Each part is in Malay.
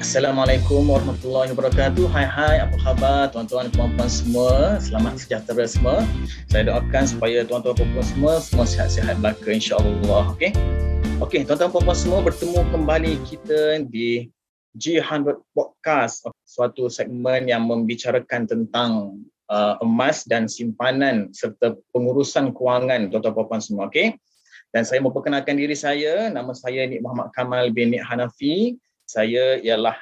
Assalamualaikum warahmatullahi wabarakatuh. Hai hai, apa khabar tuan-tuan dan puan-puan semua? Selamat sejahtera semua. Saya doakan supaya tuan-tuan dan puan-puan semua semua sihat-sihat belaka insya-Allah. Okey. Okey, tuan-tuan dan puan-puan semua bertemu kembali kita di G100 Podcast, suatu segmen yang membicarakan tentang uh, emas dan simpanan serta pengurusan kewangan tuan-tuan dan puan-puan semua. Okey. Dan saya memperkenalkan diri saya, nama saya Nik Muhammad Kamal bin Nik Hanafi saya ialah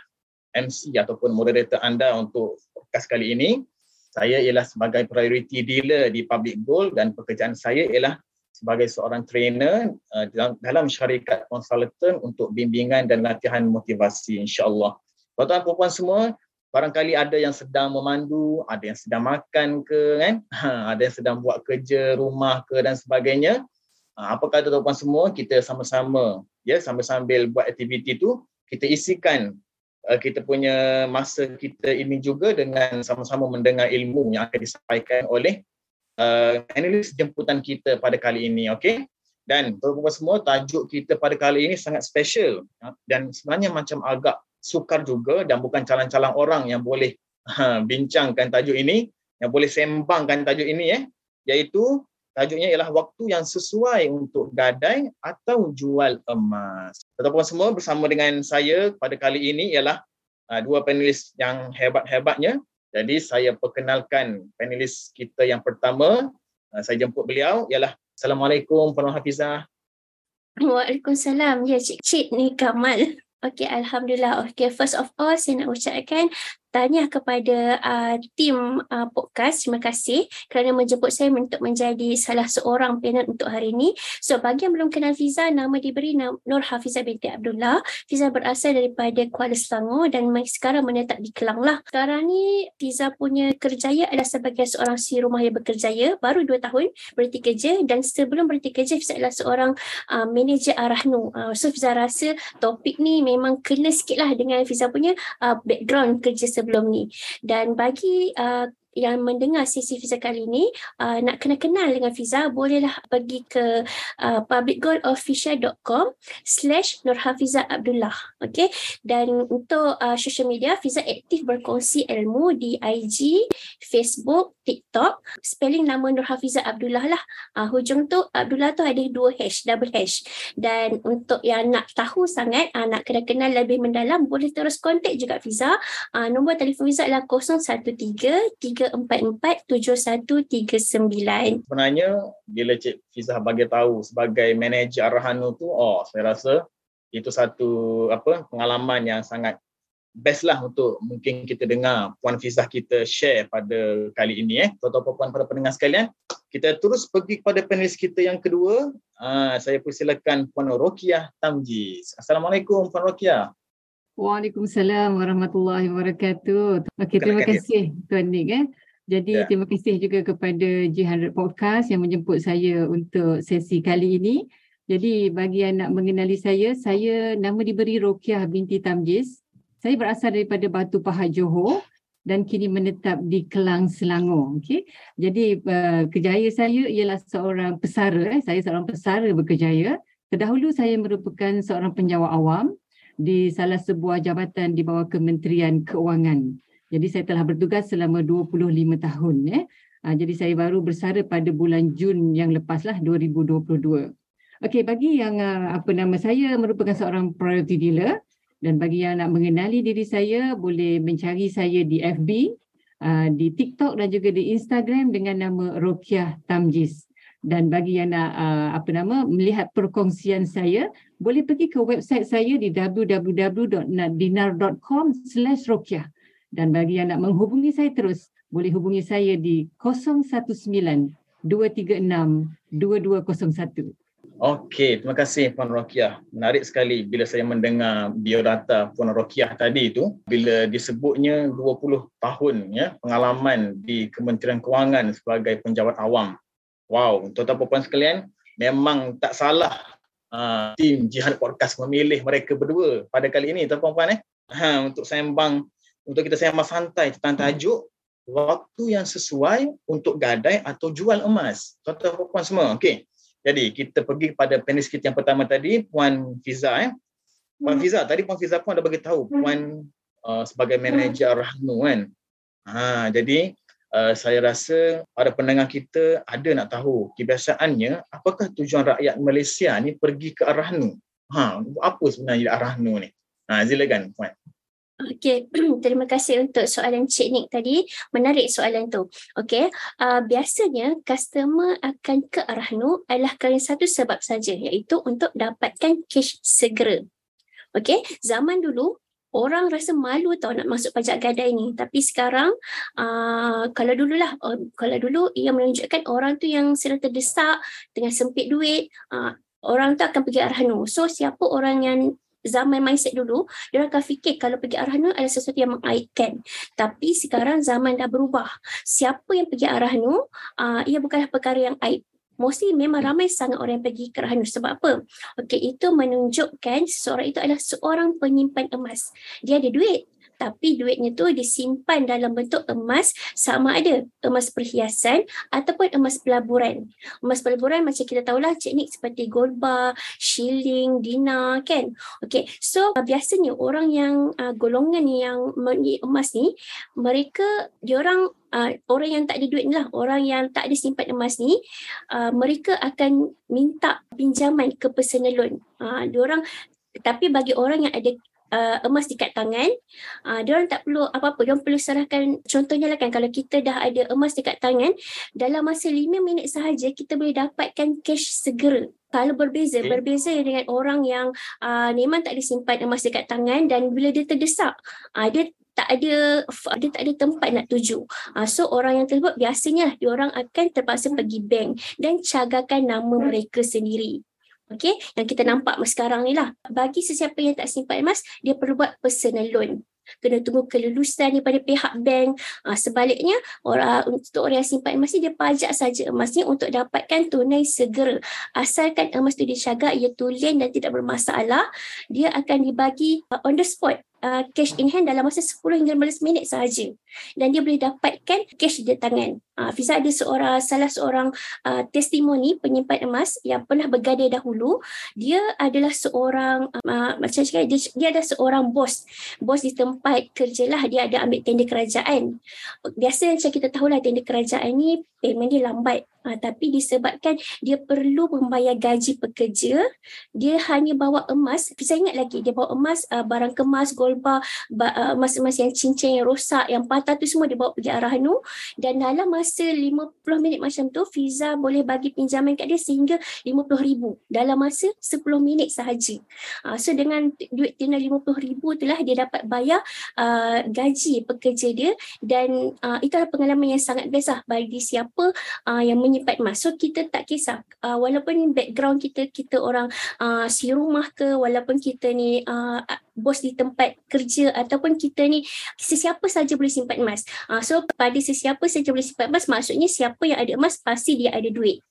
MC ataupun moderator anda untuk podcast kali ini. Saya ialah sebagai priority dealer di Public Gold dan pekerjaan saya ialah sebagai seorang trainer uh, dalam syarikat konsultan untuk bimbingan dan latihan motivasi insyaAllah. Tuan-tuan puan semua, barangkali ada yang sedang memandu, ada yang sedang makan ke kan, ha, ada yang sedang buat kerja rumah ke dan sebagainya. Ha, apa kata tuan-puan semua, kita sama-sama ya sambil-sambil buat aktiviti tu kita isikan uh, kita punya masa kita ini juga dengan sama-sama mendengar ilmu yang akan disampaikan oleh uh, analis jemputan kita pada kali ini okey? Dan tuan-tuan semua tajuk kita pada kali ini sangat special uh, dan sebenarnya macam agak sukar juga dan bukan calang-calang orang yang boleh uh, bincangkan tajuk ini yang boleh sembangkan tajuk ini eh iaitu Tajuknya ialah waktu yang sesuai untuk gadai atau jual emas. Tetapi semua bersama dengan saya pada kali ini ialah uh, dua panelis yang hebat-hebatnya. Jadi saya perkenalkan panelis kita yang pertama. Uh, saya jemput beliau ialah Assalamualaikum Puan Hafizah. Waalaikumsalam. Ya Cik Cik ni Kamal. Okay, Alhamdulillah. Okay, first of all, saya nak ucapkan tanya kepada uh, tim uh, podcast. Terima kasih kerana menjemput saya untuk menjadi salah seorang panel untuk hari ini. So bagi yang belum kenal Fiza, nama diberi Nur Hafizah binti Abdullah. Fiza berasal daripada Kuala Selangor dan sekarang menetap di Kelang lah. Sekarang ni Fiza punya kerjaya adalah sebagai seorang si rumah yang berkerjaya. Baru dua tahun berhenti kerja dan sebelum berhenti kerja Fiza adalah seorang uh, manager Arahnu. Uh, so Fiza rasa topik ni memang kena sikit lah dengan Fiza punya uh, background kerja sebelum ni. Dan bagi uh, yang mendengar sesi Fiza kali ini uh, nak kena kenal dengan Fiza bolehlah pergi ke uh, publicgoldofficial.com slash Nurhafiza Abdullah okay? dan untuk uh, social media Fiza aktif berkongsi ilmu di IG, Facebook, TikTok. Spelling nama Nurhafiza Abdullah lah. Uh, hujung tu Abdullah tu ada dua hash double hash. Dan untuk yang nak tahu sangat uh, nak kena kenal lebih mendalam boleh terus kontak juga Fiza. Uh, nombor telefon Fiza adalah 013 03447139. Sebenarnya bila Cik Fizah bagi tahu sebagai manager Arhanu tu, oh saya rasa itu satu apa pengalaman yang sangat best lah untuk mungkin kita dengar Puan Fizah kita share pada kali ini eh. Tuan-tuan puan para pendengar sekalian, kita terus pergi kepada panelis kita yang kedua. Uh, saya persilakan Puan Rokiah Tamjiz. Assalamualaikum Puan Rokiah. Waalaikumsalam warahmatullahi wabarakatuh. Okey, terima kasih Tuan Nick. Eh. Jadi ya. terima kasih juga kepada G100 Podcast yang menjemput saya untuk sesi kali ini. Jadi bagi yang nak mengenali saya, saya nama diberi Rokiah binti Tamjiz. Saya berasal daripada Batu Pahat Johor dan kini menetap di Kelang Selangor. Okay. Jadi uh, kejaya saya ialah seorang pesara. Eh. Saya seorang pesara berkejaya. Terdahulu saya merupakan seorang penjawat awam di salah sebuah jabatan di bawah Kementerian Keuangan. Jadi saya telah bertugas selama 25 tahun. Eh. Jadi saya baru bersara pada bulan Jun yang lepaslah 2022. Okey, bagi yang uh, apa nama saya merupakan seorang priority dealer dan bagi yang nak mengenali diri saya boleh mencari saya di FB, uh, di TikTok dan juga di Instagram dengan nama Rokiah Tamjiz dan bagi yang nak apa nama melihat perkongsian saya boleh pergi ke website saya di www.dinar.com/rokyah dan bagi yang nak menghubungi saya terus boleh hubungi saya di 019 236 2201 Okey, terima kasih Puan Rokiah. Menarik sekali bila saya mendengar biodata Puan Rokiah tadi itu bila disebutnya 20 tahun ya pengalaman di Kementerian Kewangan sebagai penjawat awam. Wow, tuan-tuan puan sekalian, memang tak salah uh, tim Jihad Podcast memilih mereka berdua pada kali ini, tuan-tuan puan eh. Ha, untuk sembang, untuk kita sembang santai tentang tajuk waktu yang sesuai untuk gadai atau jual emas. Tuan-tuan puan semua, okey. Jadi kita pergi kepada panelis kita yang pertama tadi, Puan Fiza eh. Puan Fiza, tadi Puan Fiza pun ada bagi tahu Puan uh, sebagai manager Rahnu kan. Ha, jadi uh, saya rasa para pendengar kita ada nak tahu kebiasaannya apakah tujuan rakyat Malaysia ni pergi ke Rahnu. Ha, apa sebenarnya Rahnu ni? Ha, silakan Puan. Okey, terima kasih untuk soalan Cik Nik tadi. Menarik soalan tu. Okey, uh, biasanya customer akan ke Arahnu adalah kerana satu sebab saja iaitu untuk dapatkan cash segera. Okey, zaman dulu orang rasa malu tau nak masuk pajak gadai ni. Tapi sekarang, uh, kalau dululah, uh, kalau dulu ia menunjukkan orang tu yang sedang terdesak dengan sempit duit, uh, orang tu akan pergi Arahnu. So, siapa orang yang zaman mindset dulu, dia akan fikir kalau pergi arah nu adalah sesuatu yang mengaitkan. Tapi sekarang zaman dah berubah. Siapa yang pergi arah nu, uh, ia bukanlah perkara yang aib. Mostly memang ramai sangat orang yang pergi ke Rahanu. Sebab apa? Okey, itu menunjukkan seseorang itu adalah seorang penyimpan emas. Dia ada duit tapi duitnya tu disimpan dalam bentuk emas sama ada emas perhiasan ataupun emas pelaburan. Emas pelaburan macam kita tahulah teknik seperti gold bar, shilling, dinar kan. Okay, so uh, biasanya orang yang uh, golongan yang emas ni, mereka diorang Uh, orang yang tak ada duit lah, orang yang tak ada simpan emas ni, uh, mereka akan minta pinjaman ke personal loan. Uh, diorang, tapi bagi orang yang ada uh, emas dekat tangan, uh, dia orang tak perlu apa-apa, dia perlu serahkan contohnya lah kan kalau kita dah ada emas dekat tangan, dalam masa lima minit sahaja kita boleh dapatkan cash segera. Kalau berbeza, okay. berbeza dengan orang yang uh, memang tak disimpan emas dekat tangan dan bila dia terdesak, uh, dia tak ada dia tak ada tempat nak tuju. Uh, so orang yang tersebut biasanya dia orang akan terpaksa pergi bank dan cagarkan nama mereka sendiri. Okey, yang kita nampak sekarang ni lah. Bagi sesiapa yang tak simpan emas, dia perlu buat personal loan. Kena tunggu kelulusan daripada pihak bank. Uh, sebaliknya, orang untuk orang yang simpan emas ni, dia pajak saja emas ni untuk dapatkan tunai segera. Asalkan emas tu dicagar, ia tulen dan tidak bermasalah, dia akan dibagi uh, on the spot uh, cash in hand dalam masa 10 hingga 15 minit sahaja dan dia boleh dapatkan cash di tangan. Uh, Fiza ada seorang salah seorang uh, testimoni penyimpan emas yang pernah bergadai dahulu. Dia adalah seorang uh, macam cakap dia, dia ada seorang bos. Bos di tempat kerja lah dia ada ambil tender kerajaan. Biasa macam kita tahulah tender kerajaan ni payment dia lambat. Uh, tapi disebabkan dia perlu membayar gaji pekerja, dia hanya bawa emas. Saya ingat lagi dia bawa emas, uh, barang kemas, gold bar, uh, emas-emas yang cincin yang rosak, yang patah tu semua dia bawa pergi arah Hanu. Dan dalam masa 50 minit macam tu, Fiza boleh bagi pinjaman kat dia sehingga RM50,000 dalam masa 10 minit sahaja. Uh, so dengan duit tinggal RM50,000 tu lah dia dapat bayar uh, gaji pekerja dia dan uh, itu adalah pengalaman yang sangat best lah bagi siapa uh, yang menyimpan emas. So kita tak kisah uh, walaupun background kita kita orang uh, si rumah ke walaupun kita ni uh, bos di tempat kerja ataupun kita ni sesiapa saja boleh simpan emas. Uh, so pada sesiapa saja boleh simpan emas maksudnya siapa yang ada emas pasti dia ada duit.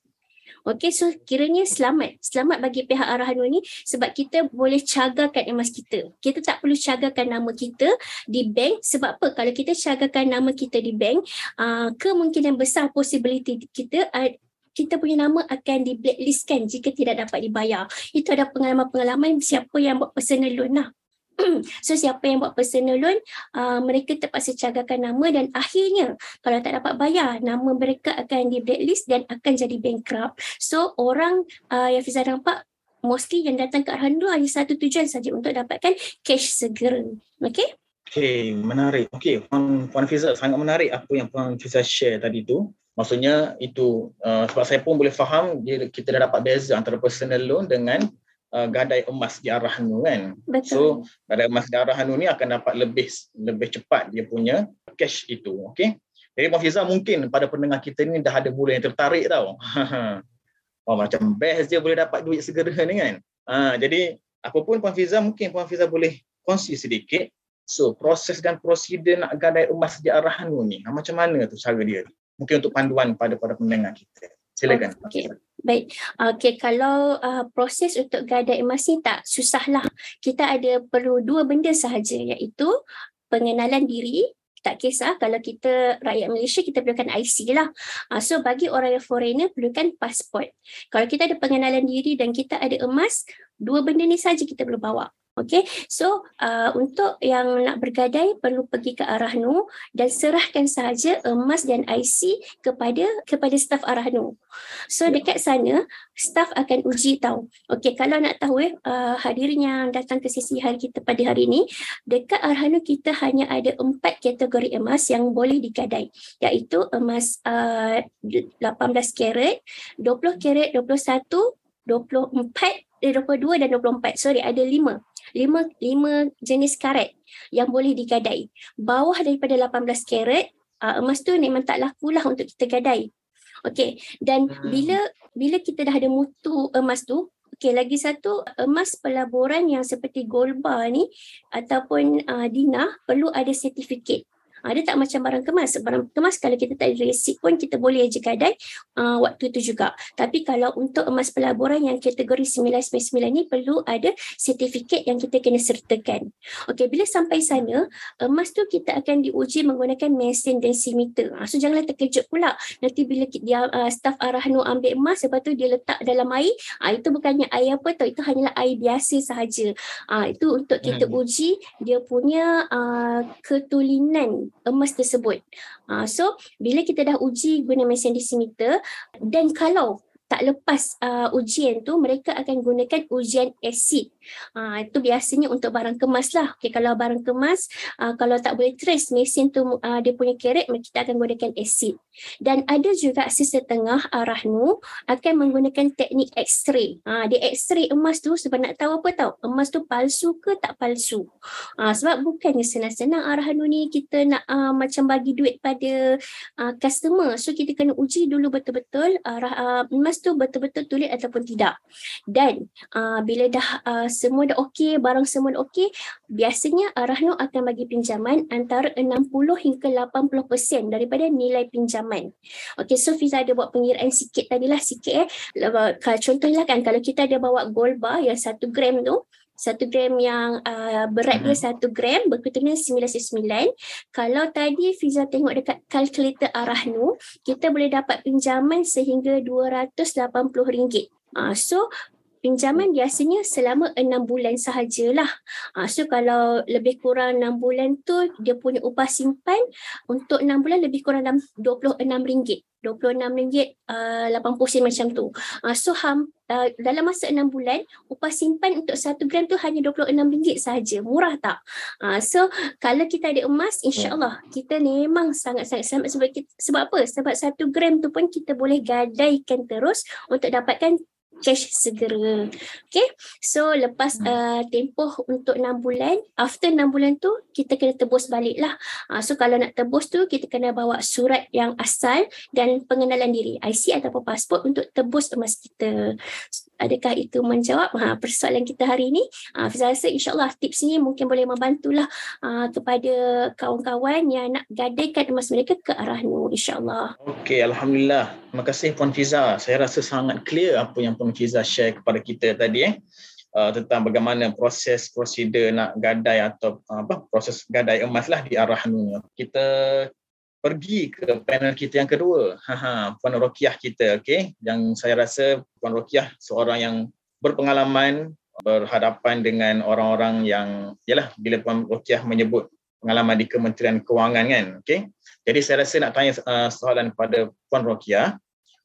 Okay, so kiranya selamat. Selamat bagi pihak Arahan ni sebab kita boleh cagarkan emas kita. Kita tak perlu cagarkan nama kita di bank sebab apa? Kalau kita cagarkan nama kita di bank, uh, kemungkinan besar possibility kita uh, kita punya nama akan di blacklistkan jika tidak dapat dibayar. Itu ada pengalaman-pengalaman siapa yang buat personal loan lah. so siapa yang buat personal loan uh, mereka terpaksa cagarkan nama dan akhirnya kalau tak dapat bayar nama mereka akan di blacklist dan akan jadi bankrupt so orang uh, yang Fiza nampak mostly yang datang ke Arhan hanya satu tujuan saja untuk dapatkan cash segera okay Okay, menarik. Okay, Puan, Puan Fiza sangat menarik apa yang Puan Fiza share tadi tu. Maksudnya itu, uh, sebab saya pun boleh faham dia, kita dah dapat beza antara personal loan dengan uh, gadai emas di arah Hanu kan. Betul. So gadai emas di arah Hanu ni akan dapat lebih lebih cepat dia punya cash itu. Okay. Jadi Fiza mungkin pada pendengar kita ni dah ada mula yang tertarik tau. oh, macam best dia boleh dapat duit segera ni kan. Uh, jadi apa pun Puan Fiza mungkin Puan Fiza boleh kongsi sedikit. So proses dan prosedur nak gadai emas di arah Hanu ni. Macam mana tu cara dia? Mungkin untuk panduan pada para pendengar kita. Silakan. Okay. Baik, okay, kalau uh, proses untuk gadai emas ni tak susahlah. Kita ada perlu dua benda sahaja iaitu pengenalan diri. Tak kisah kalau kita rakyat Malaysia kita perlukan IC lah. Uh, so bagi orang yang foreigner perlukan pasport. Kalau kita ada pengenalan diri dan kita ada emas, dua benda ni saja kita perlu bawa. Okay, so uh, untuk yang nak bergadai perlu pergi ke Arahnu dan serahkan sahaja emas dan IC kepada kepada staf Arahnu. So ya. dekat sana staf akan uji tahu. Okay, kalau nak tahu eh uh, hadirin yang datang ke sesi hari kita pada hari ini, dekat Arahnu kita hanya ada empat kategori emas yang boleh digadai iaitu emas uh, 18 karat, 20 karat, 21, 24 eh, 22 dan 24. Sorry, ada. Lima, lima jenis karat yang boleh digadai. Bawah daripada 18 karat, uh, emas tu memang tak laku lah untuk kita gadai. Okay, dan hmm. bila bila kita dah ada mutu emas tu, okay, lagi satu emas pelaburan yang seperti gold bar ni ataupun uh, Dina perlu ada sertifikat. Ha, dia tak macam barang kemas. Barang kemas kalau kita tak ada resit pun kita boleh je gadai uh, waktu tu juga. Tapi kalau untuk emas pelaburan yang kategori 999 ni perlu ada sertifikat yang kita kena sertakan. Okey, bila sampai sana, emas tu kita akan diuji menggunakan mesin densimeter. Ha, so janganlah terkejut pula. Nanti bila dia uh, staff Arahnu ambil emas lepas tu dia letak dalam air, ha, itu bukannya air apa tau, itu hanyalah air biasa sahaja. Ha, itu untuk kita uji dia punya uh, ketulinan emas tersebut. Uh, so bila kita dah uji guna mesin desimeter dan kalau tak lepas uh, ujian tu mereka akan gunakan ujian asid. Uh, itu biasanya untuk barang kemas lah. Okay, kalau barang kemas, uh, kalau tak boleh trace mesin tu uh, dia punya karat, kita akan gunakan asid. Dan ada juga sesetengah arahnu akan menggunakan teknik x-ray. Uh, dia x-ray emas tu sebab nak tahu apa tahu? Emas tu palsu ke tak palsu? Uh, sebab bukannya senang-senang arahnu ni kita nak uh, macam bagi duit pada uh, customer. So kita kena uji dulu betul-betul arah uh, emas tu betul-betul tulis ataupun tidak. Dan uh, bila dah uh, semua dah okey, barang semua dah okey, biasanya Arahno akan bagi pinjaman antara 60 hingga 80% daripada nilai pinjaman. Okey, so Fiza ada buat pengiraan sikit tadilah sikit eh. Contohnya kan kalau kita ada bawa gold bar yang 1 gram tu, satu gram yang uh, berat dia mhm. satu gram berkutu dengan 99. Kalau tadi Fiza tengok dekat kalkulator Arahnu, kita boleh dapat pinjaman sehingga RM280. Uh, so pinjaman biasanya selama enam bulan sahajalah. Uh, so kalau lebih kurang enam bulan tu dia punya upah simpan untuk enam bulan lebih kurang dalam RM26. RM26 uh, 80 sen macam tu. Uh, so ham, uh, dalam masa 6 bulan upah simpan untuk 1 gram tu hanya RM26 sahaja. Murah tak? Uh, so kalau kita ada emas insya-Allah kita memang sangat-sangat selamat sebab kita, sebab apa? Sebab 1 gram tu pun kita boleh gadaikan terus untuk dapatkan cash segera. Okay. So lepas hmm. uh, tempoh untuk 6 bulan, after 6 bulan tu kita kena tebus balik lah. Uh, so kalau nak tebus tu kita kena bawa surat yang asal dan pengenalan diri, IC ataupun pasport untuk tebus emas kita. Adakah itu menjawab ha, persoalan kita hari ini? Uh, saya rasa insyaAllah tips ini mungkin boleh membantulah uh, kepada kawan-kawan yang nak gadaikan emas mereka ke arah nu insyaAllah. Okay, Alhamdulillah. Terima kasih Puan Fiza. Saya rasa sangat clear apa yang Puan Fiza share kepada kita tadi eh. Uh, tentang bagaimana proses prosedur nak gadai atau uh, apa proses gadai emas lah di arah nu. Kita pergi ke panel kita yang kedua. Ha ha, Puan Rokiah kita, okey. Yang saya rasa Puan Rokiah seorang yang berpengalaman berhadapan dengan orang-orang yang yalah bila Puan Rokiah menyebut pengalaman di Kementerian Kewangan kan, okey. Jadi saya rasa nak tanya uh, soalan kepada Puan Rokiah.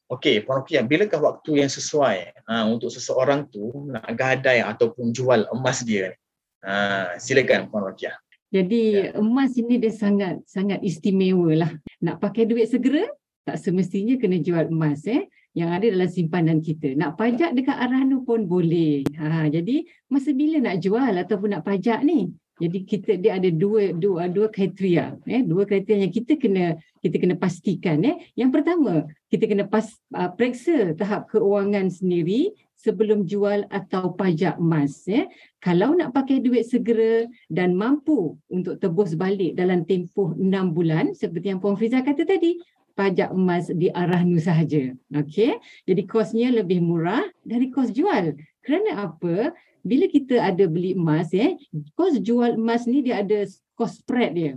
Okey, Puan Rokiah, bilakah waktu yang sesuai uh, untuk seseorang tu nak gadai ataupun jual emas dia? Uh, silakan Puan Rokiah. Jadi ya. emas ini dia sangat sangat istimewa lah. Nak pakai duit segera, tak semestinya kena jual emas eh yang ada dalam simpanan kita. Nak pajak dekat Arahnu pun boleh. Ha, jadi masa bila nak jual ataupun nak pajak ni? Jadi kita dia ada dua dua dua kriteria eh dua kriteria yang kita kena kita kena pastikan eh. Yang pertama, kita kena pas uh, periksa tahap keuangan sendiri sebelum jual atau pajak emas ya. Kalau nak pakai duit segera dan mampu untuk tebus balik dalam tempoh enam bulan seperti yang Puan Fiza kata tadi, pajak emas di arah nu sahaja. Okey. Jadi kosnya lebih murah dari kos jual. Kerana apa? Bila kita ada beli emas ya, kos jual emas ni dia ada kos spread dia.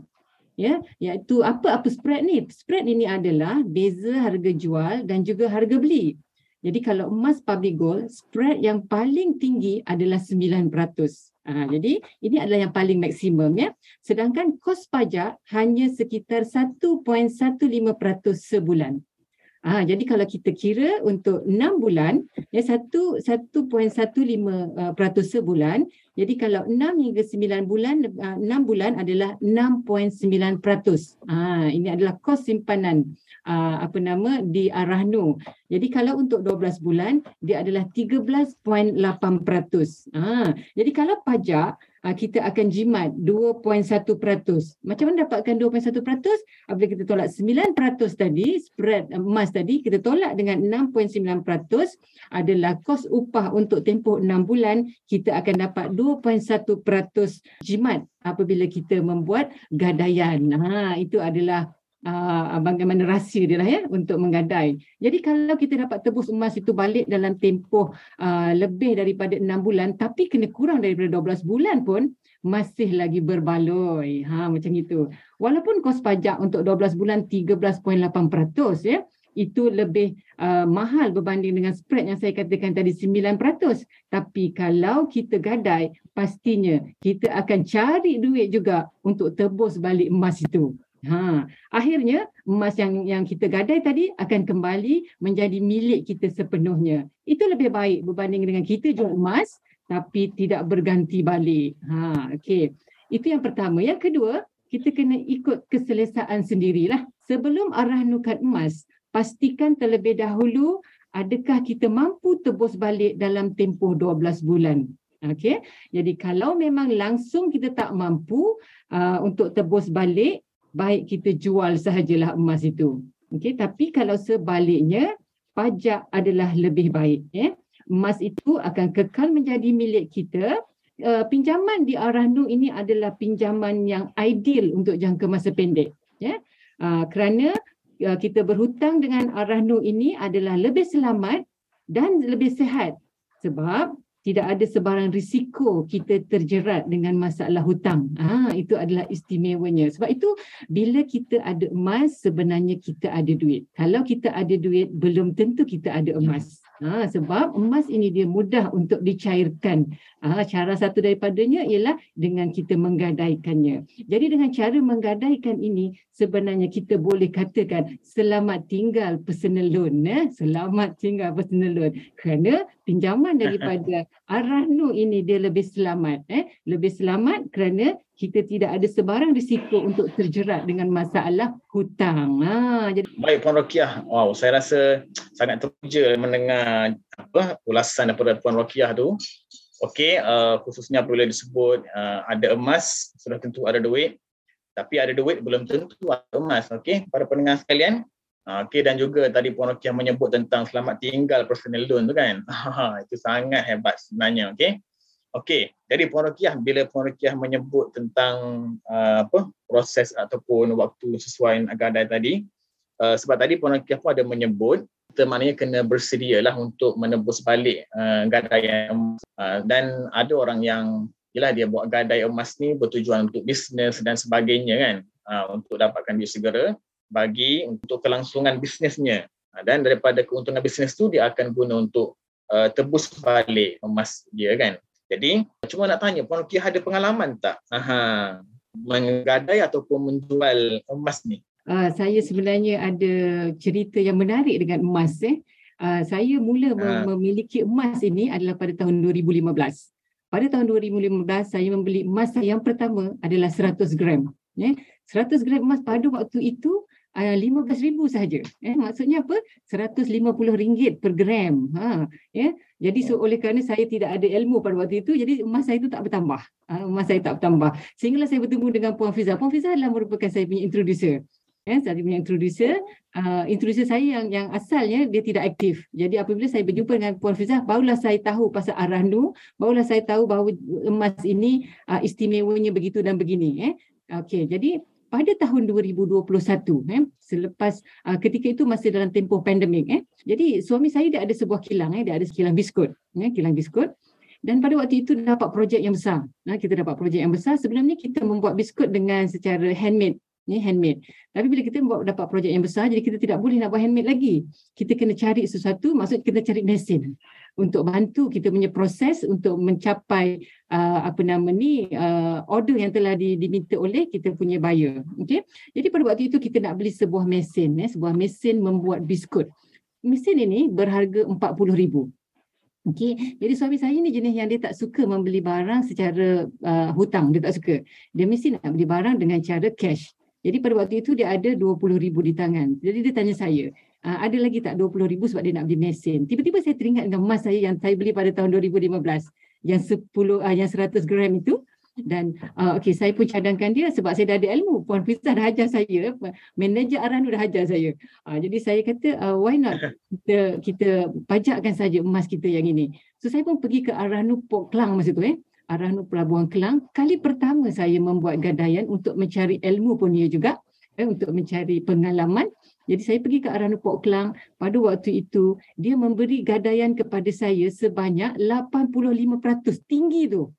Ya, iaitu apa apa spread ni? Spread ini adalah beza harga jual dan juga harga beli. Jadi kalau emas public gold, spread yang paling tinggi adalah 9%. Ha, jadi ini adalah yang paling maksimum ya. Sedangkan kos pajak hanya sekitar 1.15% sebulan. Ha, jadi kalau kita kira untuk 6 bulan, ya 1.15% uh, sebulan. Jadi kalau 6 hingga 9 bulan, uh, 6 bulan adalah 6.9%. Ha, ini adalah kos simpanan uh, apa nama di Arahnu. Jadi kalau untuk 12 bulan, dia adalah 13.8%. Ha, jadi kalau pajak, kita akan jimat 2.1%. Macam mana dapatkan 2.1%? Apabila kita tolak 9% tadi, spread emas tadi, kita tolak dengan 6.9% adalah kos upah untuk tempoh 6 bulan, kita akan dapat 2.1% jimat apabila kita membuat gadaian. Ha, itu adalah uh, bagaimana rahsia dia lah ya untuk menggadai. Jadi kalau kita dapat tebus emas itu balik dalam tempoh uh, lebih daripada 6 bulan tapi kena kurang daripada 12 bulan pun masih lagi berbaloi. Ha macam itu. Walaupun kos pajak untuk 12 bulan 13.8% ya itu lebih uh, mahal berbanding dengan spread yang saya katakan tadi 9%. Tapi kalau kita gadai, pastinya kita akan cari duit juga untuk tebus balik emas itu. Ha, akhirnya emas yang yang kita gadai tadi akan kembali menjadi milik kita sepenuhnya. Itu lebih baik berbanding dengan kita jual emas tapi tidak berganti balik. Ha, okey. Itu yang pertama. Yang kedua, kita kena ikut keselesaan sendirilah. Sebelum arah nukat emas, pastikan terlebih dahulu adakah kita mampu tebus balik dalam tempoh 12 bulan. Okey. Jadi kalau memang langsung kita tak mampu uh, untuk tebus balik, baik kita jual sahajalah emas itu. Okey, tapi kalau sebaliknya pajak adalah lebih baik, ya. Emas itu akan kekal menjadi milik kita. Uh, pinjaman di Arahnu ini adalah pinjaman yang ideal untuk jangka masa pendek, ya. Uh, kerana uh, kita berhutang dengan Arahnu ini adalah lebih selamat dan lebih sehat sebab tidak ada sebarang risiko kita terjerat dengan masalah hutang. Ha, itu adalah istimewanya. Sebab itu bila kita ada emas sebenarnya kita ada duit. Kalau kita ada duit belum tentu kita ada emas. Ha, sebab emas ini dia mudah untuk dicairkan. Ha, cara satu daripadanya ialah dengan kita menggadaikannya. Jadi dengan cara menggadaikan ini sebenarnya kita boleh katakan selamat tinggal personal loan. Eh? Selamat tinggal personal loan. Kerana pinjaman daripada Arahnu ini dia lebih selamat. Eh? Lebih selamat kerana kita tidak ada sebarang risiko untuk terjerat dengan masalah hutang. Ha, jadi baik Puan Rokiah. Wow, saya rasa sangat teruja mendengar apa ulasan daripada Puan Rokiah tu. Okey, uh, khususnya apabila disebut uh, ada emas, sudah tentu ada duit. Tapi ada duit belum tentu ada emas. Okey, para pendengar sekalian. Uh, Okey dan juga tadi Puan Rokiah menyebut tentang selamat tinggal personal loan tu kan. itu sangat hebat sebenarnya. Okey. Okey, jadi Puan Rukiah bila Puan Rukiah menyebut tentang uh, apa proses ataupun waktu sesuai agadai tadi uh, sebab tadi Puan Rukiah pun ada menyebut kita maknanya kena bersedialah untuk menebus balik uh, gadai emas uh, dan ada orang yang ialah dia buat gadai emas ni bertujuan untuk bisnes dan sebagainya kan uh, untuk dapatkan duit segera bagi untuk kelangsungan bisnesnya uh, dan daripada keuntungan bisnes tu dia akan guna untuk uh, tebus balik emas dia kan jadi cuma nak tanya Puan Rukiah ada pengalaman tak? Aha, menggadai ataupun menjual emas ni? Uh, saya sebenarnya ada cerita yang menarik dengan emas. Eh. Uh, saya mula uh. memiliki emas ini adalah pada tahun 2015. Pada tahun 2015 saya membeli emas yang pertama adalah 100 gram. Eh. 100 gram emas pada waktu itu RM15,000 sahaja. Eh, maksudnya apa? RM150 per gram. Ha, ya. Jadi so, oleh kerana saya tidak ada ilmu pada waktu itu, jadi emas saya itu tak bertambah. Uh, emas saya tak bertambah. Sehinggalah saya bertemu dengan Puan Fiza. Puan Fiza adalah merupakan saya punya introducer. Eh, saya punya introducer. Uh, introducer saya yang yang asalnya dia tidak aktif. Jadi apabila saya berjumpa dengan Puan Fiza, barulah saya tahu pasal Arahnu, barulah saya tahu bahawa emas ini uh, istimewanya begitu dan begini. Eh. Okey, jadi pada tahun 2021 eh selepas uh, ketika itu masih dalam tempoh pandemik eh. Jadi suami saya dia ada sebuah kilang eh dia ada kilang biskut eh kilang biskut. Dan pada waktu itu dapat projek yang besar. Nah kita dapat projek yang besar. Sebenarnya kita membuat biskut dengan secara handmade ni handmade. Tapi bila kita buat dapat projek yang besar, jadi kita tidak boleh nak buat handmade lagi. Kita kena cari sesuatu, maksud kita cari mesin untuk bantu kita punya proses untuk mencapai uh, apa nama ni uh, order yang telah di, diminta oleh kita punya buyer. Okay? Jadi pada waktu itu kita nak beli sebuah mesin, eh, sebuah mesin membuat biskut. Mesin ini berharga RM40,000. Okay. Jadi suami saya ni jenis yang dia tak suka membeli barang secara uh, hutang. Dia tak suka. Dia mesti nak beli barang dengan cara cash. Jadi pada waktu itu dia ada RM20,000 di tangan. Jadi dia tanya saya, uh, ada lagi tak RM20,000 sebab dia nak beli mesin. Tiba-tiba saya teringat dengan emas saya yang saya beli pada tahun 2015. Yang 10, uh, yang 100 gram itu dan uh, okey saya pun cadangkan dia sebab saya dah ada ilmu puan Fizah dah ajar saya manager Aranu dah ajar saya uh, jadi saya kata uh, why not kita kita pajakkan saja emas kita yang ini so saya pun pergi ke Aranu Port Klang masa tu eh Aranu Pelabuhan Kelang kali pertama saya membuat gadaian untuk mencari ilmu pun dia juga eh, untuk mencari pengalaman jadi saya pergi ke Aranu Port Klang pada waktu itu dia memberi gadaian kepada saya sebanyak 85% tinggi tu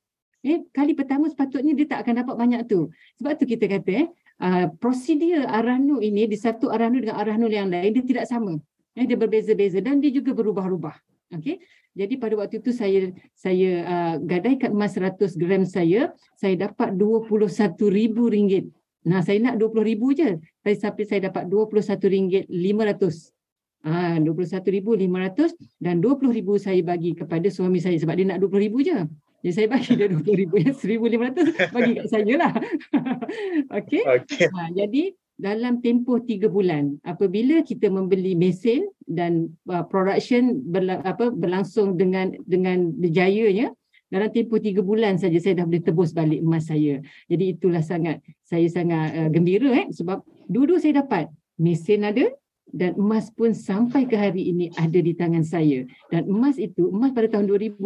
Eh, kali pertama sepatutnya dia tak akan dapat banyak tu. Sebab tu kita kata eh, uh, prosedur Arahnu ini di satu Arahnu dengan Arahnu yang lain dia tidak sama. Eh, dia berbeza-beza dan dia juga berubah-ubah. Okay. Jadi pada waktu itu saya saya uh, gadaikan emas 100 gram saya, saya dapat RM21,000. Nah, saya nak RM20,000 je. Tapi sampai saya dapat RM21,500. Ah, RM21,500 dan RM20,000 saya bagi kepada suami saya sebab dia nak RM20,000 je. Jadi saya bagi dia RM20,000 yang RM1,500 bagi kat saya lah. okay. okay. Ha, jadi dalam tempoh tiga bulan. Apabila kita membeli mesin dan uh, production berla- apa, berlangsung dengan dengan berjayanya dalam tempoh tiga bulan saja saya dah boleh tebus balik emas saya. Jadi itulah sangat saya sangat uh, gembira eh sebab dua-dua saya dapat. Mesin ada dan emas pun sampai ke hari ini ada di tangan saya. Dan emas itu emas pada tahun 2015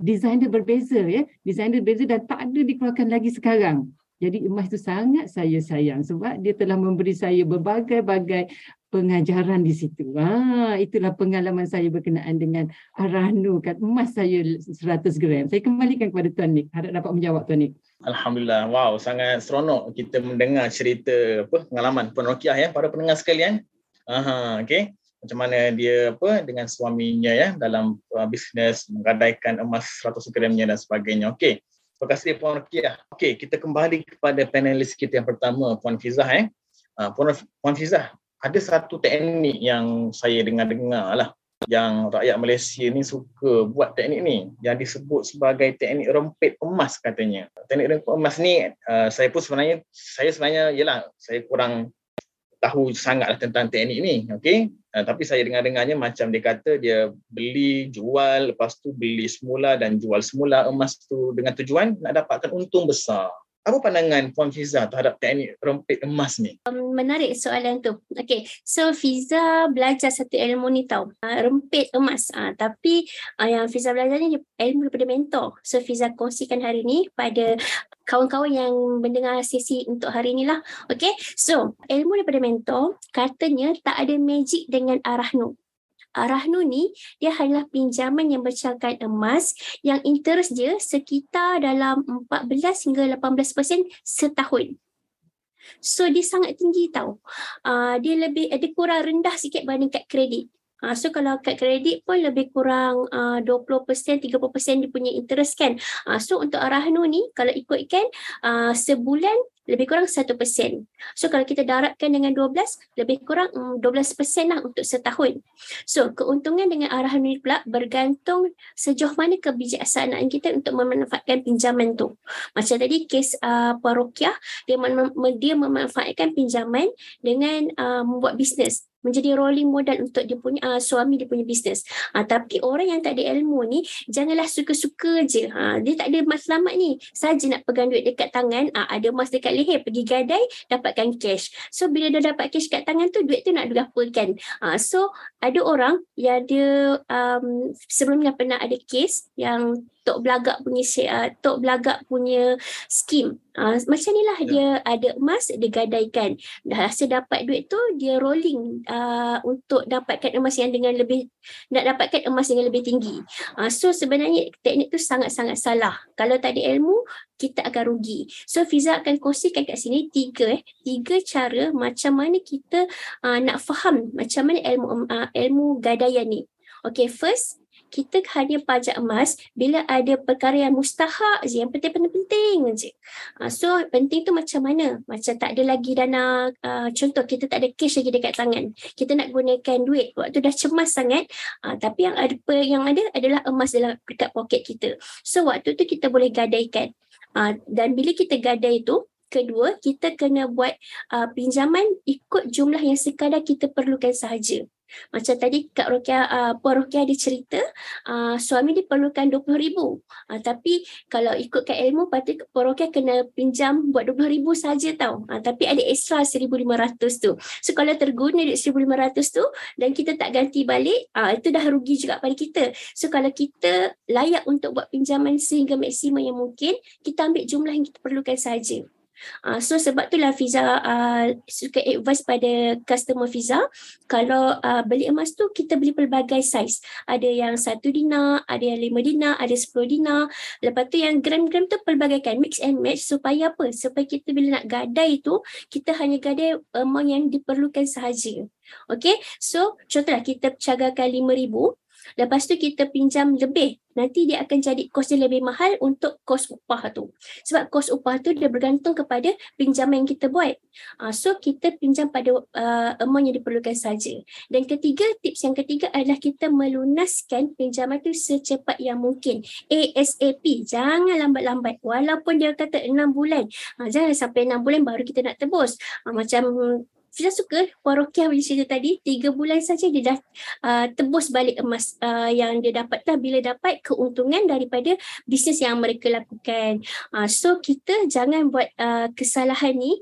desain dia berbeza ya. Desain dia berbeza dan tak ada dikeluarkan lagi sekarang jadi emas itu sangat saya sayang sebab dia telah memberi saya berbagai-bagai pengajaran di situ. Ha, itulah pengalaman saya berkenaan dengan Arahnu kat emas saya 100 gram. Saya kembalikan kepada Tuan Nik. Harap dapat menjawab Tuan Nik. Alhamdulillah. Wow, sangat seronok kita mendengar cerita apa pengalaman Puan Rokiah ya para pendengar sekalian. Aha, okay. Macam mana dia apa dengan suaminya ya dalam uh, bisnes menggadaikan emas 100 gramnya dan sebagainya. Okey. Terima kasih Puan Rukiah. Okey, kita kembali kepada panelis kita yang pertama Puan Fizah eh. Uh, Puan, Puan Fizah, ada satu teknik yang saya dengar-dengar lah yang rakyat Malaysia ni suka buat teknik ni yang disebut sebagai teknik rempit emas katanya. Teknik rempit emas ni uh, saya pun sebenarnya saya sebenarnya yalah saya kurang tahu sangatlah tentang teknik ni okey? Uh, tapi saya dengar-dengarnya macam dia kata dia beli jual lepas tu beli semula dan jual semula emas tu dengan tujuan nak dapatkan untung besar apa pandangan Puan Fiza terhadap teknik rempit emas ni? Um, menarik soalan tu. Okay, so Fiza belajar satu ilmu ni tau, uh, rempit emas. Uh, tapi uh, yang Fiza belajar ni ilmu daripada mentor. So Fiza kongsikan hari ni pada kawan-kawan yang mendengar sesi untuk hari ni lah. Okay, so ilmu daripada mentor katanya tak ada magic dengan arah nu. Rahnu ni dia hanyalah pinjaman yang bercangkan emas yang interest dia sekitar dalam 14 hingga 18% setahun. So dia sangat tinggi tau. Uh, dia lebih dia kurang rendah sikit berbanding kad kredit. Uh, so kalau kad kredit pun lebih kurang uh, 20%, 30% dia punya interest kan. Uh, so untuk Rahnu ni kalau ikutkan uh, sebulan lebih kurang 1%. So kalau kita daratkan dengan 12, lebih kurang um, 12% lah untuk setahun. So keuntungan dengan arahan ini pula bergantung sejauh mana kebijaksanaan kita untuk memanfaatkan pinjaman tu. Macam tadi kes uh, Puan Rokiah, dia, mem- dia memanfaatkan pinjaman dengan uh, membuat bisnes menjadi rolling modal untuk dia punya uh, suami dia punya bisnes. Uh, tapi orang yang tak ada ilmu ni janganlah suka-suka je. Ha, dia tak ada mas selamat ni. Saja nak pegang duit dekat tangan, uh, ada mas dekat leher, pergi gadai, dapatkan cash. So bila dia dapat cash kat tangan tu, duit tu nak digapakan. Uh, so ada orang yang dia um, sebelumnya pernah ada kes yang tok belagak punya uh, tok belagak punya skim uh, macam inilah ya. dia ada emas dia gadaikan dah rasa dapat duit tu dia rolling uh, untuk dapatkan emas yang dengan lebih nak dapatkan emas dengan lebih tinggi uh, so sebenarnya teknik tu sangat-sangat salah kalau tak ada ilmu kita akan rugi. So Fiza akan kongsikan kat sini tiga eh, tiga cara macam mana kita uh, nak faham macam mana ilmu uh, ilmu gadaian ni. Okay, first kita hanya pajak emas bila ada perkara yang mustahak je, yang penting-penting je. Uh, so penting tu macam mana? Macam tak ada lagi dana, uh, contoh kita tak ada cash lagi dekat tangan. Kita nak gunakan duit, waktu dah cemas sangat, uh, tapi yang ada yang ada adalah emas dalam dekat poket kita. So waktu tu kita boleh gadaikan. Uh, dan bila kita gadai tu, kedua kita kena buat uh, pinjaman ikut jumlah yang sekadar kita perlukan sahaja. Macam tadi Kak Rokia, uh, Puan Rokia ada cerita, uh, suami dia perlukan RM20,000. Uh, tapi kalau ikutkan ilmu, patut Puan Rokia kena pinjam buat RM20,000 saja tau. Uh, tapi ada extra RM1,500 tu. So kalau terguna RM1,500 tu dan kita tak ganti balik, uh, itu dah rugi juga pada kita. So kalau kita layak untuk buat pinjaman sehingga maksimum yang mungkin, kita ambil jumlah yang kita perlukan saja. Uh, so sebab itulah Fiza uh, suka advice pada customer Fiza kalau uh, beli emas tu kita beli pelbagai saiz. Ada yang satu dinar, ada yang lima dinar, ada sepuluh dinar. Lepas tu yang gram-gram tu pelbagai kan mix and match supaya apa? Supaya kita bila nak gadai tu kita hanya gadai amount yang diperlukan sahaja. Okay, so contohlah kita cagarkan lima ribu Lepas tu kita pinjam lebih. Nanti dia akan jadi kos yang lebih mahal untuk kos upah tu. Sebab kos upah tu dia bergantung kepada pinjaman yang kita buat. Uh, so kita pinjam pada uh, amount yang diperlukan saja. Dan ketiga, tips yang ketiga adalah kita melunaskan pinjaman tu secepat yang mungkin. ASAP. Jangan lambat-lambat. Walaupun dia kata 6 bulan. Uh, jangan sampai 6 bulan baru kita nak tebus. Uh, macam Fiza suka Puan Rokia punya cerita tadi, tiga bulan saja dia dah uh, tebus balik emas uh, yang dia dapat bila dapat keuntungan daripada bisnes yang mereka lakukan. Uh, so kita jangan buat uh, kesalahan ni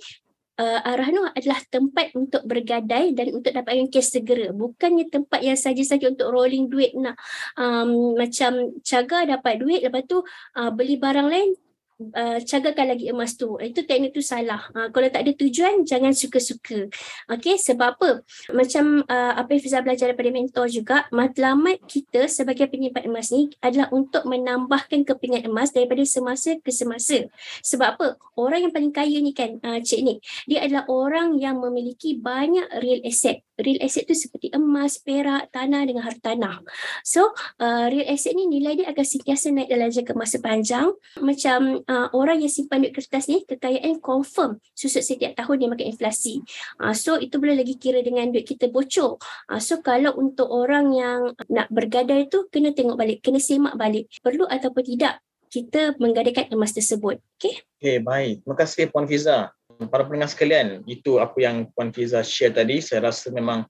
uh, Arah Nur adalah tempat untuk bergadai dan untuk dapatkan cash segera. Bukannya tempat yang saja-saja untuk rolling duit nak um, macam caga dapat duit lepas tu uh, beli barang lain uh, cagakan lagi emas tu. Itu teknik tu salah. Uh, kalau tak ada tujuan, jangan suka-suka. Okay, sebab apa? Macam uh, apa yang Fiza belajar daripada mentor juga, matlamat kita sebagai penyimpan emas ni adalah untuk menambahkan kepingan emas daripada semasa ke semasa. Sebab apa? Orang yang paling kaya ni kan, uh, Cik ni, dia adalah orang yang memiliki banyak real asset real asset tu seperti emas, perak, tanah dengan harta tanah. So, uh, real asset ni nilai dia akan sentiasa naik dalam jangka masa panjang. Macam uh, orang yang simpan duit kertas ni, kekayaan confirm susut setiap tahun dia makan inflasi. Uh, so, itu boleh lagi kira dengan duit kita bocor. Uh, so, kalau untuk orang yang nak bergadai tu, kena tengok balik, kena semak balik. Perlu ataupun tidak kita menggadaikan emas tersebut. Okay? Okay, baik. Terima kasih Puan Fiza para pendengar sekalian, itu apa yang Puan Fiza share tadi. Saya rasa memang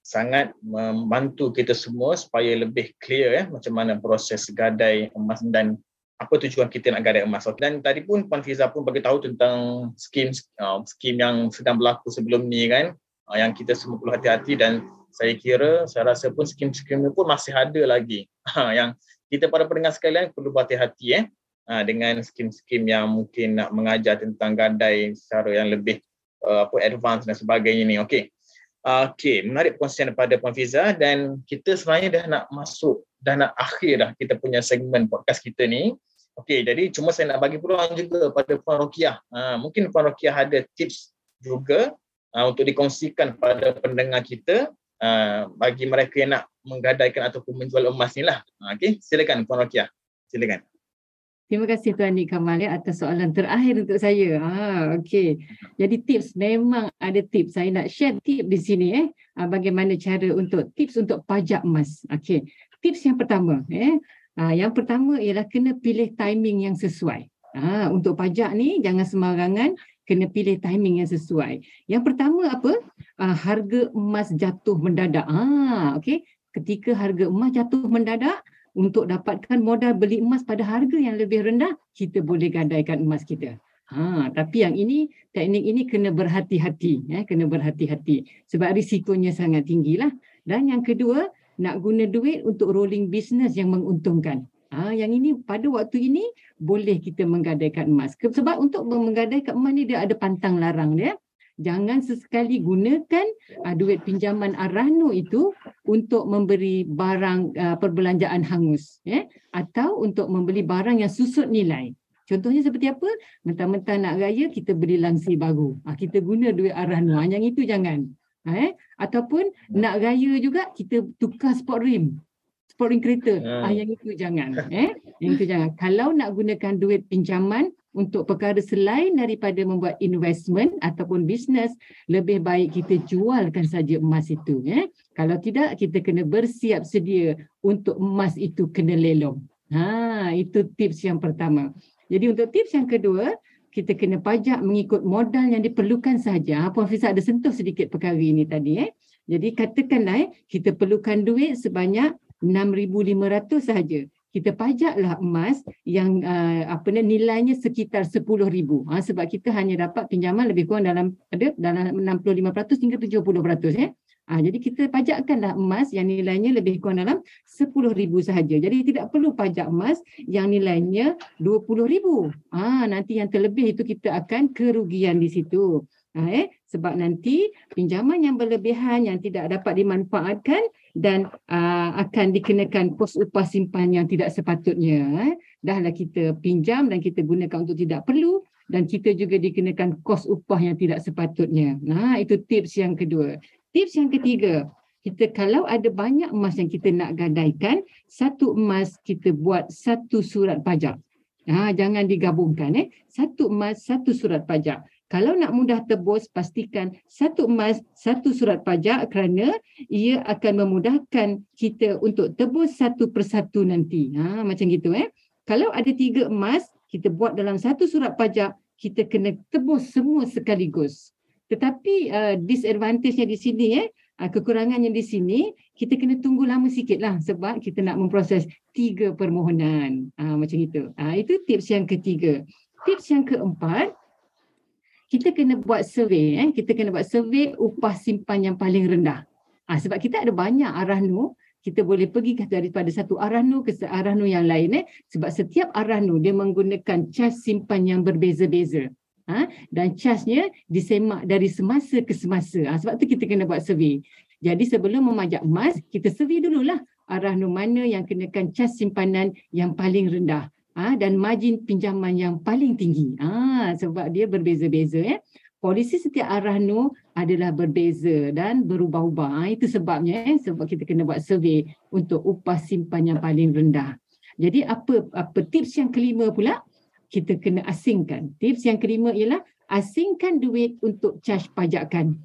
sangat membantu kita semua supaya lebih clear ya macam mana proses gadai emas dan apa tujuan kita nak gadai emas. Dan tadi pun Puan Fiza pun bagi tahu tentang skim uh, skim yang sedang berlaku sebelum ni kan uh, yang kita semua perlu hati-hati dan saya kira saya rasa pun skim-skim pun masih ada lagi uh, yang kita para pendengar sekalian perlu berhati-hati eh uh, dengan skim-skim yang mungkin nak mengajar tentang gadai secara yang lebih uh, apa advance dan sebagainya ni. Okey. Uh, Okey, menarik perkongsian daripada Puan Fiza dan kita sebenarnya dah nak masuk dah nak akhir dah kita punya segmen podcast kita ni. Okey, jadi cuma saya nak bagi peluang juga pada Puan Rokiah. Uh, mungkin Puan Rokiah ada tips juga uh, untuk dikongsikan pada pendengar kita uh, bagi mereka yang nak menggadaikan ataupun menjual emas ni lah. Uh, Okey, silakan Puan Rokiah. Silakan. Terima kasih Tuan Nik Kamal ya atas soalan terakhir untuk saya. Ah, okay. Jadi tips, memang ada tips. Saya nak share tips di sini eh. Ah, bagaimana cara untuk tips untuk pajak emas. Okay. Tips yang pertama. Eh. Ah, yang pertama ialah kena pilih timing yang sesuai. Ah, untuk pajak ni jangan sembarangan. Kena pilih timing yang sesuai. Yang pertama apa? Ah, harga emas jatuh mendadak. Ah, okay. Ketika harga emas jatuh mendadak, untuk dapatkan modal beli emas pada harga yang lebih rendah, kita boleh gadaikan emas kita. Ha, tapi yang ini, teknik ini kena berhati-hati. Eh, kena berhati-hati. Sebab risikonya sangat tinggi lah. Dan yang kedua, nak guna duit untuk rolling business yang menguntungkan. Ha, yang ini pada waktu ini boleh kita menggadaikan emas. Sebab untuk menggadaikan emas ni dia ada pantang larang dia jangan sesekali gunakan uh, duit pinjaman Arahno itu untuk memberi barang uh, perbelanjaan hangus ya atau untuk membeli barang yang susut nilai. Contohnya seperti apa? Mentang-mentang nak raya kita beli langsir baru. Uh, kita guna duit Arahno. Yang itu jangan. Uh, eh? Ataupun nak raya juga kita tukar sport rim. Sport rim kereta. Uh, yang itu jangan. Eh? Yang itu jangan. Kalau nak gunakan duit pinjaman untuk perkara selain daripada membuat investment ataupun bisnes lebih baik kita jualkan saja emas itu ya. Kalau tidak kita kena bersiap sedia untuk emas itu kena lelong. Ha itu tips yang pertama. Jadi untuk tips yang kedua kita kena pajak mengikut modal yang diperlukan saja. Puan Fiza ada sentuh sedikit perkara ini tadi eh. Jadi katakanlah eh kita perlukan duit sebanyak 6500 sahaja kita pajaklah emas yang uh, apa ni nilainya sekitar 10,000 ha, sebab kita hanya dapat pinjaman lebih kurang dalam ada dalam 65% hingga 70% ya. Ha, jadi kita pajakkanlah emas yang nilainya lebih kurang dalam 10,000 sahaja. Jadi tidak perlu pajak emas yang nilainya 20,000. Ha, nanti yang terlebih itu kita akan kerugian di situ. Ha, eh? Sebab nanti pinjaman yang berlebihan yang tidak dapat dimanfaatkan dan uh, akan dikenakan kos upah simpan yang tidak sepatutnya. Eh? Dahlah kita pinjam dan kita gunakan untuk tidak perlu dan kita juga dikenakan kos upah yang tidak sepatutnya. Nah, itu tips yang kedua. Tips yang ketiga, kita kalau ada banyak emas yang kita nak gadaikan, satu emas kita buat satu surat pajak. Ha, jangan digabungkan. Eh? Satu emas, satu surat pajak. Kalau nak mudah tebus, pastikan satu emas, satu surat pajak kerana ia akan memudahkan kita untuk tebus satu persatu nanti. Ha, macam gitu. eh. Kalau ada tiga emas, kita buat dalam satu surat pajak, kita kena tebus semua sekaligus. Tetapi uh, disadvantage-nya di sini, eh, uh, kekurangannya di sini, kita kena tunggu lama sikit lah sebab kita nak memproses tiga permohonan. Uh, macam itu. Uh, itu tips yang ketiga. Tips yang keempat, kita kena buat survey eh. Kita kena buat survey upah simpan yang paling rendah. Ha, sebab kita ada banyak arahnu kita boleh pergi daripada satu arahnu ke arahnu yang lain eh. Sebab setiap arahnu dia menggunakan cas simpan yang berbeza-beza. Ha? dan casnya disemak dari semasa ke semasa. Ha, sebab tu kita kena buat survey. Jadi sebelum memajak emas kita survey dululah arahnu mana yang kenakan cas simpanan yang paling rendah ha, dan margin pinjaman yang paling tinggi. Ha, sebab dia berbeza-beza. Eh. Polisi setiap arah nu adalah berbeza dan berubah-ubah. Ha, itu sebabnya eh, sebab kita kena buat survey untuk upah simpan yang paling rendah. Jadi apa apa tips yang kelima pula? Kita kena asingkan. Tips yang kelima ialah asingkan duit untuk charge pajakan.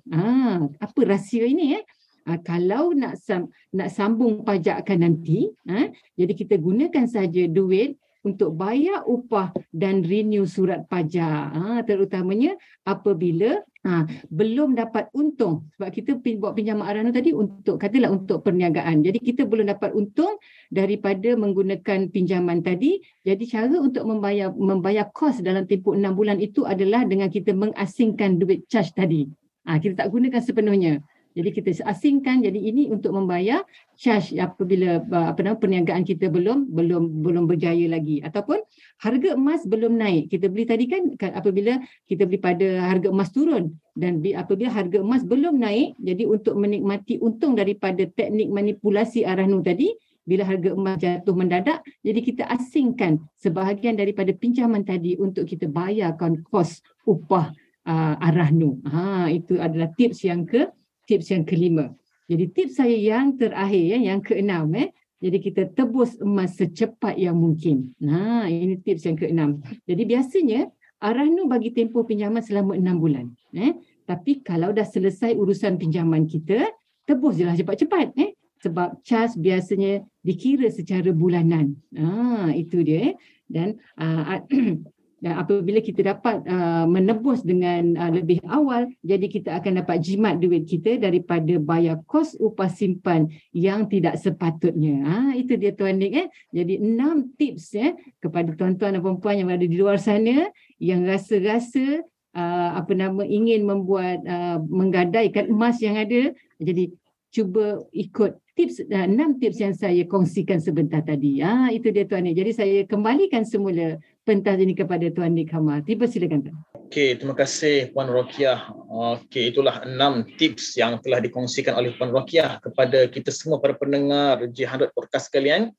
Apa rahsia ini eh? Ha, kalau nak sam, nak sambung pajakan nanti, ha, jadi kita gunakan saja duit untuk bayar upah dan renew surat pajak. Ha, terutamanya apabila ha, belum dapat untung. Sebab kita buat pinjaman arana tadi untuk katalah untuk perniagaan. Jadi kita belum dapat untung daripada menggunakan pinjaman tadi. Jadi cara untuk membayar membayar kos dalam tempoh enam bulan itu adalah dengan kita mengasingkan duit charge tadi. Ha, kita tak gunakan sepenuhnya jadi kita asingkan jadi ini untuk membayar charge apabila apa nama perniagaan kita belum belum belum berjaya lagi ataupun harga emas belum naik. Kita beli tadi kan apabila kita beli pada harga emas turun dan apabila harga emas belum naik jadi untuk menikmati untung daripada teknik manipulasi arahnu tadi bila harga emas jatuh mendadak jadi kita asingkan sebahagian daripada pinjaman tadi untuk kita bayarkan kos upah uh, arahnu. Ha itu adalah tips yang ke tips yang kelima. Jadi tips saya yang terakhir ya, yang keenam eh. Jadi kita tebus emas secepat yang mungkin. Nah, ini tips yang keenam. Jadi biasanya Arahnu bagi tempoh pinjaman selama enam bulan. Eh. Tapi kalau dah selesai urusan pinjaman kita, tebus je lah cepat-cepat. Eh. Sebab cas biasanya dikira secara bulanan. Ah, itu dia. Eh. Dan uh, dan apabila kita dapat uh, menebus dengan uh, lebih awal jadi kita akan dapat jimat duit kita daripada bayar kos upah simpan yang tidak sepatutnya ha itu dia tuan Nik eh jadi enam tips ya kepada tuan-tuan dan puan-puan yang berada di luar sana yang rasa-rasa uh, apa nama ingin membuat uh, menggadaikan emas yang ada jadi cuba ikut tips uh, enam tips yang saya kongsikan sebentar tadi. Ah itu dia Tuan Nik. Jadi saya kembalikan semula pentas ini kepada Tuan Nik Kamal. Tiba silakan Tuan. Okey, terima kasih Puan Rokiah. Okey, itulah enam tips yang telah dikongsikan oleh Puan Rokiah kepada kita semua para pendengar G100 podcast sekalian.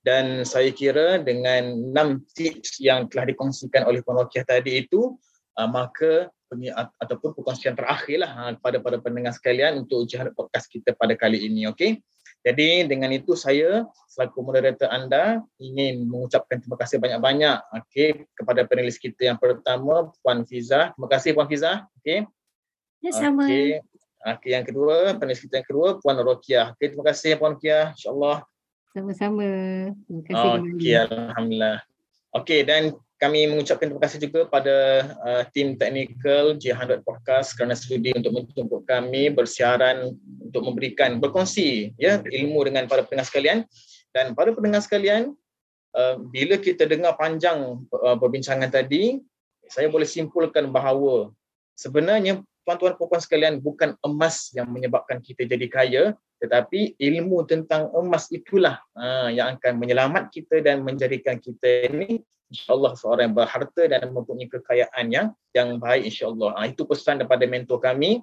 Dan saya kira dengan enam tips yang telah dikongsikan oleh Puan Rokiah tadi itu, uh, maka ataupun perkongsian terakhirlah ha, kepada para pendengar sekalian untuk G100 podcast kita pada kali ini. Okey. Jadi dengan itu saya selaku moderator anda ingin mengucapkan terima kasih banyak-banyak okay, kepada panelis kita yang pertama Puan Fiza. Terima kasih Puan Fiza. Okey. Ya sama. Okey. Okay, yang kedua, panelis kita yang kedua Puan Rokiah. Okey, terima kasih Puan Rokiah. Insya-Allah. Sama-sama. Terima kasih. Okey, alhamdulillah. Okey dan kami mengucapkan terima kasih juga pada uh, tim teknikal J100 Podcast kerana sudi untuk menjemput kami bersiaran untuk memberikan berkongsi ya ilmu dengan para pendengar sekalian. Dan para pendengar sekalian uh, bila kita dengar panjang uh, perbincangan tadi saya boleh simpulkan bahawa sebenarnya tuan-tuan puan sekalian bukan emas yang menyebabkan kita jadi kaya tetapi ilmu tentang emas itulah uh, yang akan menyelamat kita dan menjadikan kita ini insyaallah seorang yang berharta dan mempunyai kekayaan yang yang baik insyaallah. Ha, itu pesan daripada mentor kami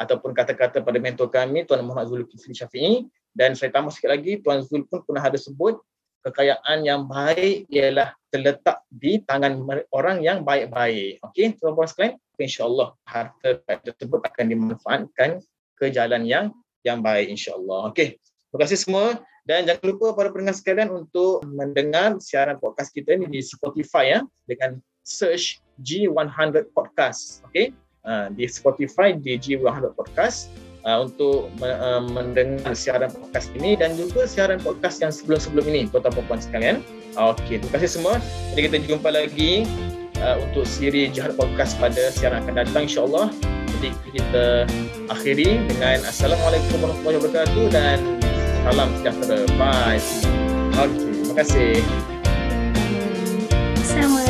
ataupun kata-kata pada mentor kami Tuan Muhammad Zulkifli Syafi'i dan saya tambah sikit lagi Tuan Zul pun pernah ada sebut kekayaan yang baik ialah terletak di tangan orang yang baik-baik. Okey, tuan-tuan sekalian, insyaallah harta tersebut akan dimanfaatkan ke jalan yang yang baik insyaallah. Okey. Terima kasih semua. Dan jangan lupa para pendengar sekalian untuk mendengar siaran podcast kita ini di Spotify ya dengan search G100 Podcast. Okay? Uh, di Spotify di G100 Podcast uh, untuk uh, mendengar siaran podcast ini dan juga siaran podcast yang sebelum-sebelum ini tuan-tuan puan sekalian. Okey, terima kasih semua. Jadi kita jumpa lagi uh, untuk siri Jihad Podcast pada siaran akan datang insya-Allah. Jadi kita akhiri dengan Assalamualaikum warahmatullahi wabarakatuh dan salam sejahtera. Bye. Okay, terima kasih. Sama.